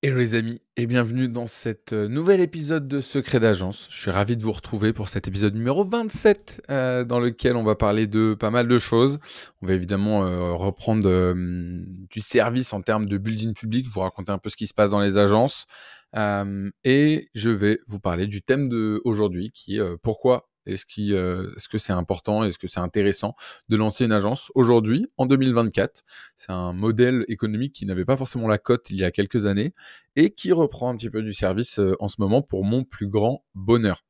Hello les amis et bienvenue dans cet euh, nouvel épisode de Secret d'agence. Je suis ravi de vous retrouver pour cet épisode numéro 27 euh, dans lequel on va parler de pas mal de choses. On va évidemment euh, reprendre du service en termes de building public, vous raconter un peu ce qui se passe dans les agences et je vais vous parler du thème de aujourd'hui qui est pourquoi est-ce euh, est-ce que c'est important Est-ce que c'est intéressant de lancer une agence aujourd'hui, en 2024 C'est un modèle économique qui n'avait pas forcément la cote il y a quelques années et qui reprend un petit peu du service euh, en ce moment pour mon plus grand bonheur.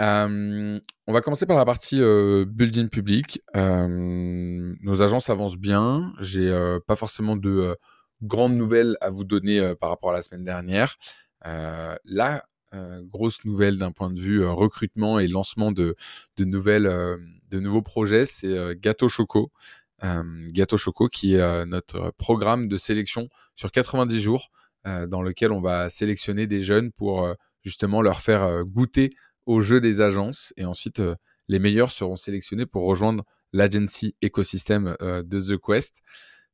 on va commencer par la partie euh, building public. nos agences avancent bien. J'ai pas forcément de grandes nouvelles à vous donner par rapport à la semaine dernière. là, euh, grosse nouvelle d'un point de vue euh, recrutement et lancement de, nouvelles, euh, de nouveaux projets, c'est Gâteau Choco. Gâteau Choco qui est notre programme de sélection sur 90 jours dans lequel on va sélectionner des jeunes pour justement leur faire goûter au jeu des agences et ensuite les meilleurs seront sélectionnés pour rejoindre l'agency écosystème de The Quest.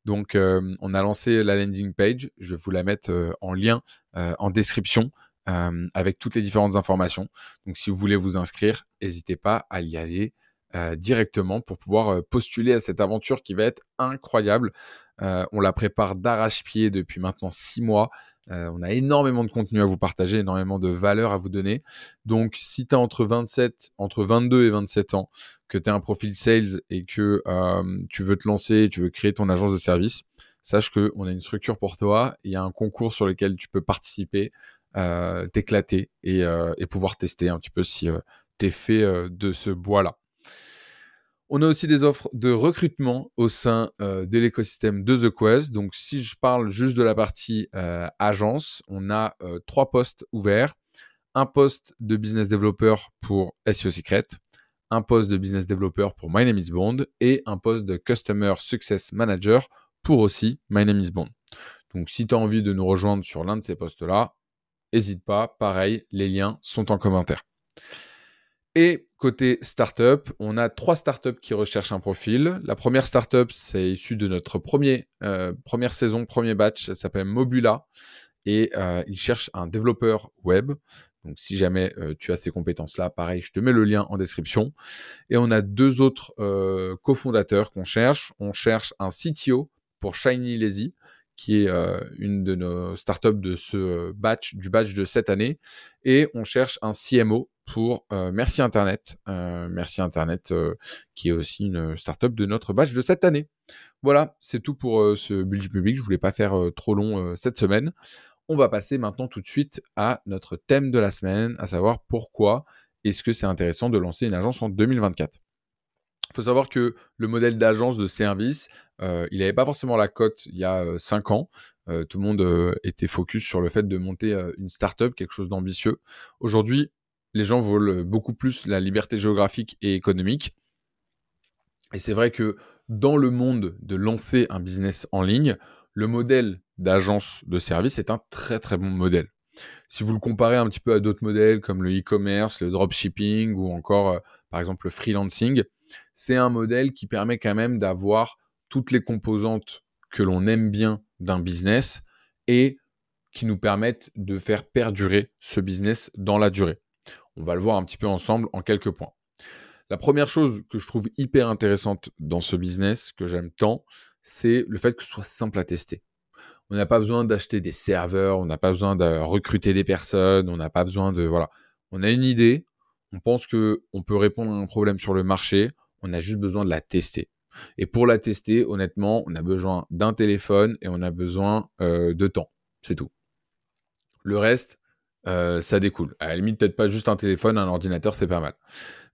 Donc, on a lancé la landing page. Je vais vous la mettre en lien en description euh, avec toutes les différentes informations. Donc si vous voulez vous inscrire, n'hésitez pas à y aller euh, directement pour pouvoir euh, postuler à cette aventure qui va être incroyable. on la prépare d'arrache-pied depuis maintenant six mois. on a énormément de contenu à vous partager, énormément de valeur à vous donner. Donc, si tu as entre 27, entre 22 et 27 ans, que tu as un profil sales et que tu veux te lancer, tu veux créer ton agence de service, sache qu'on a une structure pour toi. Il y a un concours sur lequel tu peux participer. Euh, t'éclater euh, et, pouvoir tester un petit peu si euh, t'es fait de ce bois-là. On a aussi des offres de recrutement au sein de l'écosystème de The Quest. Donc, si je parle juste de la partie agence, on a trois postes ouverts. Un poste de business developer pour SEO Secret, un poste de business developer pour My Name is Bond et un poste de Customer Success Manager pour aussi My Name is Bond. Donc, si tu as envie de nous rejoindre sur l'un de ces postes-là, n'hésite pas. Pareil, les liens sont en commentaire. Et côté startup, on a trois startups qui recherchent un profil. La première startup, c'est issu de notre euh, première saison, premier batch. Ça s'appelle Mobula et euh, ils cherchent un développeur web. Donc, si jamais euh, tu as ces compétences-là, pareil, je te mets le lien en description. Et on a deux autres cofondateurs qu'on cherche. On cherche un CTO pour Shiny Lazy qui est euh, une de nos startups de ce euh, batch, du batch de cette année. Et on cherche un CMO pour euh, Merci Internet. Merci Internet, qui est aussi une startup de notre batch de cette année. Voilà, c'est tout pour ce budget public. Je voulais pas faire trop long cette semaine. On va passer maintenant tout de suite à notre thème de la semaine, à savoir pourquoi est-ce que c'est intéressant de lancer une agence en 2024. Il faut savoir que le modèle d'agence de service, euh, il n'avait pas forcément la cote il y a 5 euh, ans. Euh, tout le monde était focus sur le fait de monter une startup, quelque chose d'ambitieux. Aujourd'hui, les gens veulent beaucoup plus la liberté géographique et économique. Et c'est vrai que dans le monde de lancer un business en ligne, le modèle d'agence de service est un très très bon modèle. Si vous le comparez un petit peu à d'autres modèles comme le e-commerce, le dropshipping ou encore par exemple le freelancing, c'est un modèle qui permet quand même d'avoir toutes les composantes que l'on aime bien d'un business et qui nous permettent de faire perdurer ce business dans la durée. On va le voir un petit peu ensemble en quelques points. La première chose que je trouve hyper intéressante dans ce business, que j'aime tant, c'est le fait que ce soit simple à tester. On n'a pas besoin d'acheter des serveurs, on n'a pas besoin de recruter des personnes, on n'a pas besoin de voilà. On a une idée, on pense que on peut répondre à un problème sur le marché, on a juste besoin de la tester. Et pour la tester, honnêtement, on a besoin d'un téléphone et on a besoin euh, de temps. C'est tout. Le reste, euh, ça découle. À la limite, peut-être pas juste un téléphone, un ordinateur, c'est pas mal.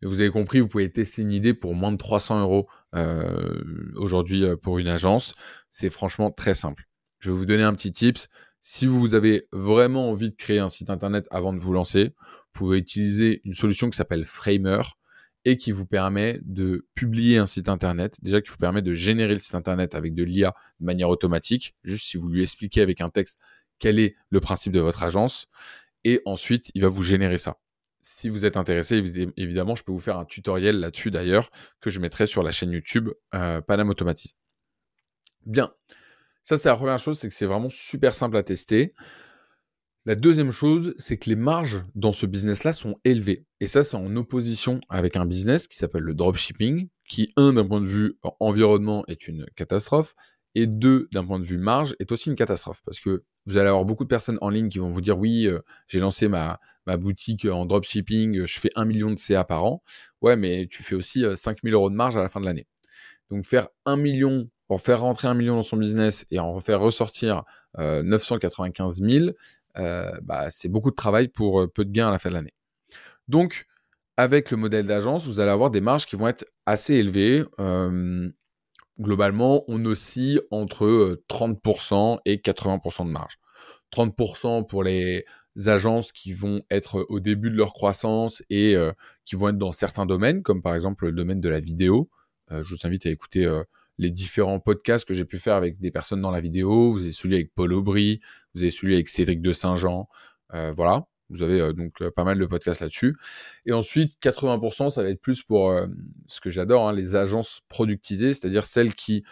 Mais vous avez compris, vous pouvez tester une idée pour moins de 300 euros euh, aujourd'hui pour une agence. C'est franchement très simple. Je vais vous donner un petit tips. Si vous avez vraiment envie de créer un site internet avant de vous lancer, vous pouvez utiliser une solution qui s'appelle Framer et qui vous permet de publier un site internet, déjà qui vous permet de générer le site internet avec de l'IA de manière automatique, juste si vous lui expliquez avec un texte quel est le principe de votre agence, et ensuite il va vous générer ça. Si vous êtes intéressé, évidemment, je peux vous faire un tutoriel là-dessus d'ailleurs, que je mettrai sur la chaîne YouTube euh, Panam Automatise. Bien. Ça, c'est la première chose, c'est que c'est vraiment super simple à tester. La deuxième chose, c'est que les marges dans ce business-là sont élevées. Et ça, c'est en opposition avec un business qui s'appelle le dropshipping, qui, un, d'un point de vue environnement, est une catastrophe, et deux, d'un point de vue marge, est aussi une catastrophe. Parce que vous allez avoir beaucoup de personnes en ligne qui vont vous dire, oui, euh, j'ai lancé ma, boutique en dropshipping, je fais un million de CA par an. Ouais, mais tu fais aussi 5000 euh, euros de marge à la fin de l'année. Donc faire un million, en faire rentrer un million dans son business et en faire ressortir 995 euh, 000, euh, bah, c'est beaucoup de travail pour euh, peu de gains à la fin de l'année. Donc, avec le modèle d'agence, vous allez avoir des marges qui vont être assez élevées. globalement, on oscille entre 30% et 80% de marge. 30% pour les agences qui vont être au début de leur croissance et qui vont être dans certains domaines, comme par exemple le domaine de la vidéo. je vous invite à écouter les différents podcasts que j'ai pu faire avec des personnes dans la vidéo. Vous avez celui avec Paul Aubry, vous avez celui avec Cédric de Saint-Jean. Euh, voilà, vous avez euh, donc euh, pas mal de podcasts là-dessus. Et ensuite, 80%, ça va être plus pour ce que j'adore, hein, les agences productisées, c'est-à-dire celles qui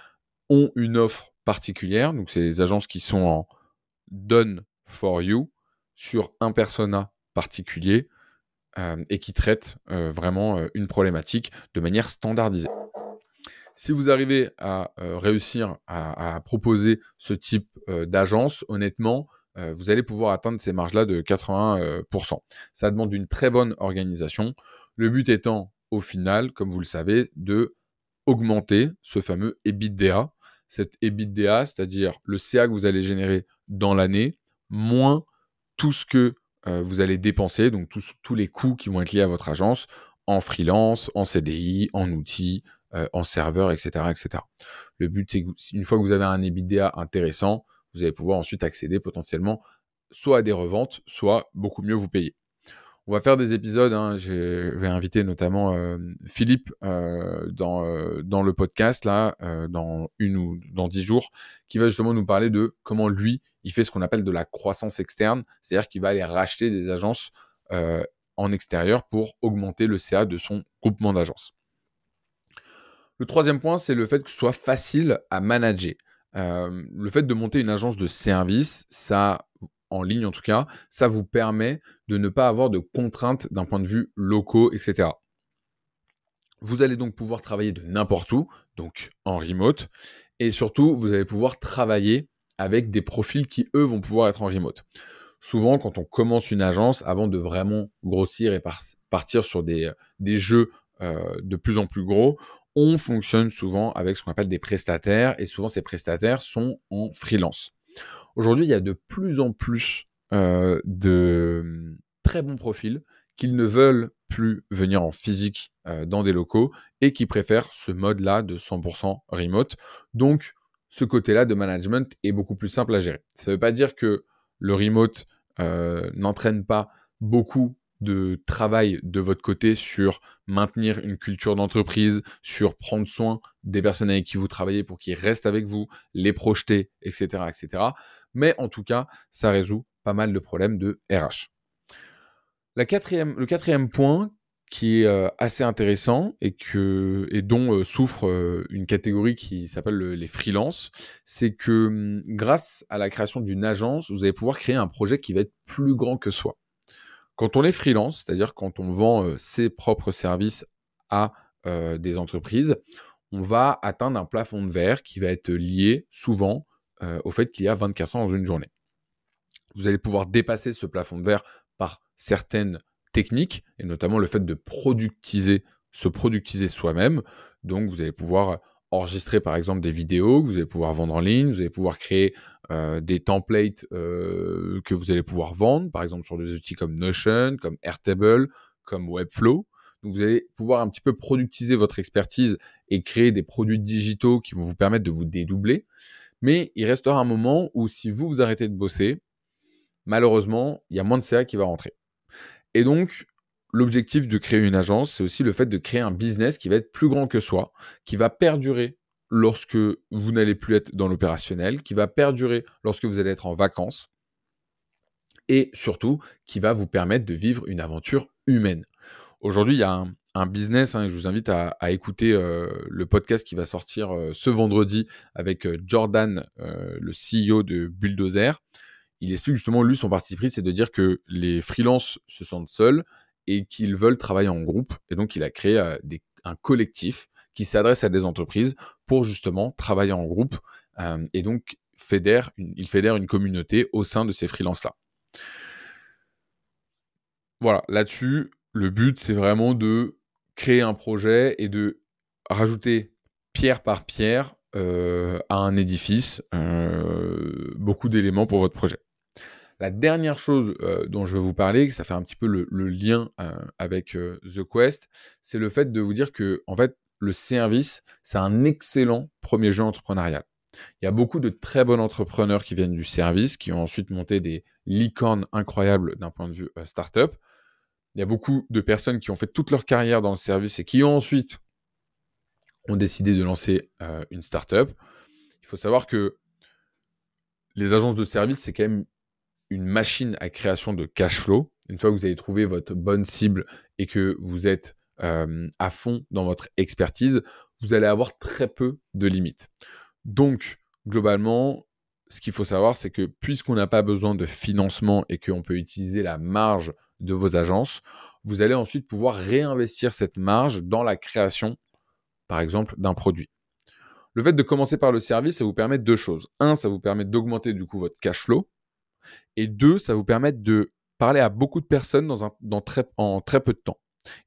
ont une offre particulière. Donc, c'est les agences qui sont en done for you sur un persona particulier et qui traitent vraiment une problématique de manière standardisée. Si vous arrivez à euh, réussir à, proposer ce type euh, d'agence, honnêtement, euh, vous allez pouvoir atteindre ces marges-là de 80%. Ça demande une très bonne organisation. Le but étant, au final, comme vous le savez, de augmenter ce fameux EBITDA. Cet EBITDA, c'est-à-dire le CA que vous allez générer dans l'année, moins tout ce que vous allez dépenser, donc tous, tous les coûts qui vont être liés à votre agence en freelance, en CDI, en outils, euh, en serveur, etc., etc. Le but, c'est une fois que vous avez un EBITDA intéressant, vous allez pouvoir ensuite accéder potentiellement soit à des reventes, soit beaucoup mieux vous payer. On va faire des épisodes. Hein, je vais inviter notamment euh, Philippe euh, dans, le podcast dans une ou dans dix jours, qui va justement nous parler de comment lui il fait ce qu'on appelle de la croissance externe, c'est-à-dire qu'il va aller racheter des agences en extérieur pour augmenter le CA de son groupement d'agences. Le troisième point, c'est le fait que ce soit facile à manager. Euh, le fait de monter une agence de service, ça, en ligne en tout cas, ça vous permet de ne pas avoir de contraintes d'un point de vue locaux, etc. Vous allez donc pouvoir travailler de n'importe où, donc en remote, et surtout, vous allez pouvoir travailler avec des profils qui, eux, vont pouvoir être en remote. Souvent, quand on commence une agence, avant de vraiment grossir et partir sur des, des jeux euh, de plus en plus gros, on fonctionne souvent avec ce qu'on appelle des prestataires et souvent ces prestataires sont en freelance. Aujourd'hui, il y a de plus en plus euh, de hum, très bons profils qui ne veulent plus venir en physique euh, dans des locaux et qui préfèrent ce mode-là de 100% remote. Donc, ce côté-là de management est beaucoup plus simple à gérer. Ça ne veut pas dire que le remote euh, n'entraîne pas beaucoup de travail de votre côté sur maintenir une culture d'entreprise, sur prendre soin des personnes avec qui vous travaillez pour qu'ils restent avec vous, les projeter, etc., etc. Mais en tout cas, ça résout pas mal de problèmes de RH. Le quatrième point qui est euh, assez intéressant et, que, et dont euh, souffre euh, une catégorie qui s'appelle les freelances, c'est que hum, grâce à la création d'une agence, vous allez pouvoir créer un projet qui va être plus grand que soi. Quand on est freelance, c'est-à-dire quand on vend euh, ses propres services à euh, des entreprises, on va atteindre un plafond de verre qui va être lié souvent euh, au fait qu'il y a 24 heures dans une journée. Vous allez pouvoir dépasser ce plafond de verre par certaines techniques, et notamment le fait de se productiser soi-même. Donc vous allez pouvoir enregistrer par exemple des vidéos que vous allez pouvoir vendre en ligne, vous allez pouvoir créer euh, des templates euh, que vous allez pouvoir vendre, par exemple sur des outils comme Notion, comme Airtable, comme Webflow. Vous allez pouvoir un petit peu productiser votre expertise et créer des produits digitaux qui vont vous permettre de vous dédoubler. Mais il restera un moment où si vous vous arrêtez de bosser, malheureusement, il y a moins de CA qui va rentrer. Et donc, l'objectif de créer une agence, c'est aussi le fait de créer un business qui va être plus grand que soi, qui va perdurer lorsque vous n'allez plus être dans l'opérationnel, qui va perdurer lorsque vous allez être en vacances, et surtout qui va vous permettre de vivre une aventure humaine. Aujourd'hui, il y a un business. Hein, je vous invite à, écouter le podcast qui va sortir ce vendredi avec Jordan, le CEO de Bulldozer. Il explique justement, lui, son parti pris, c'est de dire que les freelances se sentent seuls et qu'ils veulent travailler en groupe. Et donc, il a créé un collectif qui s'adresse à des entreprises pour justement travailler en groupe. et donc, fédère, il fédère une communauté au sein de ces freelances-là. Voilà, là-dessus, le but, c'est vraiment de créer un projet et de rajouter pierre par pierre euh, à un édifice euh, beaucoup d'éléments pour votre projet. La dernière chose euh, dont je vais vous parler, ça fait un petit peu le, lien avec The Quest, c'est le fait de vous dire que en fait le service, c'est un excellent premier jeu entrepreneurial. Il y a beaucoup de très bons entrepreneurs qui viennent du service, qui ont ensuite monté des licornes incroyables d'un point de vue startup. Il y a beaucoup de personnes qui ont fait toute leur carrière dans le service et qui ont ensuite ont décidé de lancer euh, une startup. Il faut savoir que les agences de service, c'est quand même une machine à création de cash flow. Une fois que vous avez trouvé votre bonne cible et que vous êtes euh, à fond dans votre expertise, vous allez avoir très peu de limites. Donc, globalement, ce qu'il faut savoir, c'est que puisqu'on n'a pas besoin de financement et qu'on peut utiliser la marge de vos agences, vous allez ensuite pouvoir réinvestir cette marge dans la création, par exemple, d'un produit. Le fait de commencer par le service, ça vous permet deux choses. Un, ça vous permet d'augmenter du coup votre cash flow. Et deux, ça vous permet de parler à beaucoup de personnes en très peu de temps.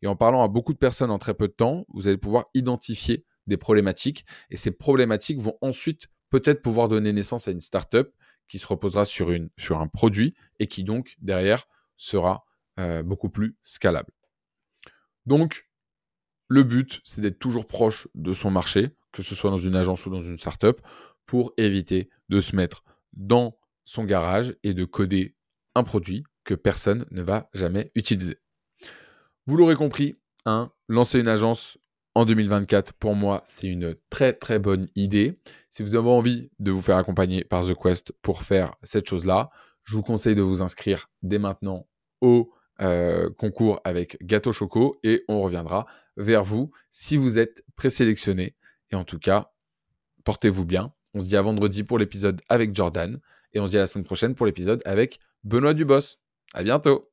Et en parlant à beaucoup de personnes en très peu de temps, vous allez pouvoir identifier des problématiques. Et ces problématiques vont ensuite peut-être pouvoir donner naissance à une startup qui se reposera sur un produit et qui donc derrière sera euh, beaucoup plus scalable. Donc, le but, c'est d'être toujours proche de son marché, que ce soit dans une agence ou dans une startup, pour éviter de se mettre dans son garage et de coder un produit que personne ne va jamais utiliser. Vous l'aurez compris, hein, lancer une agence en 2024, pour moi, c'est une très très bonne idée. Si vous avez envie de vous faire accompagner par The Quest pour faire cette chose-là, je vous conseille de vous inscrire dès maintenant au euh, concours avec Gâteau Choco et on reviendra vers vous si vous êtes présélectionné. Et en tout cas, portez-vous bien. On se dit à vendredi pour l'épisode avec Jordan et on se dit à la semaine prochaine pour l'épisode avec Benoît Dubos. À bientôt.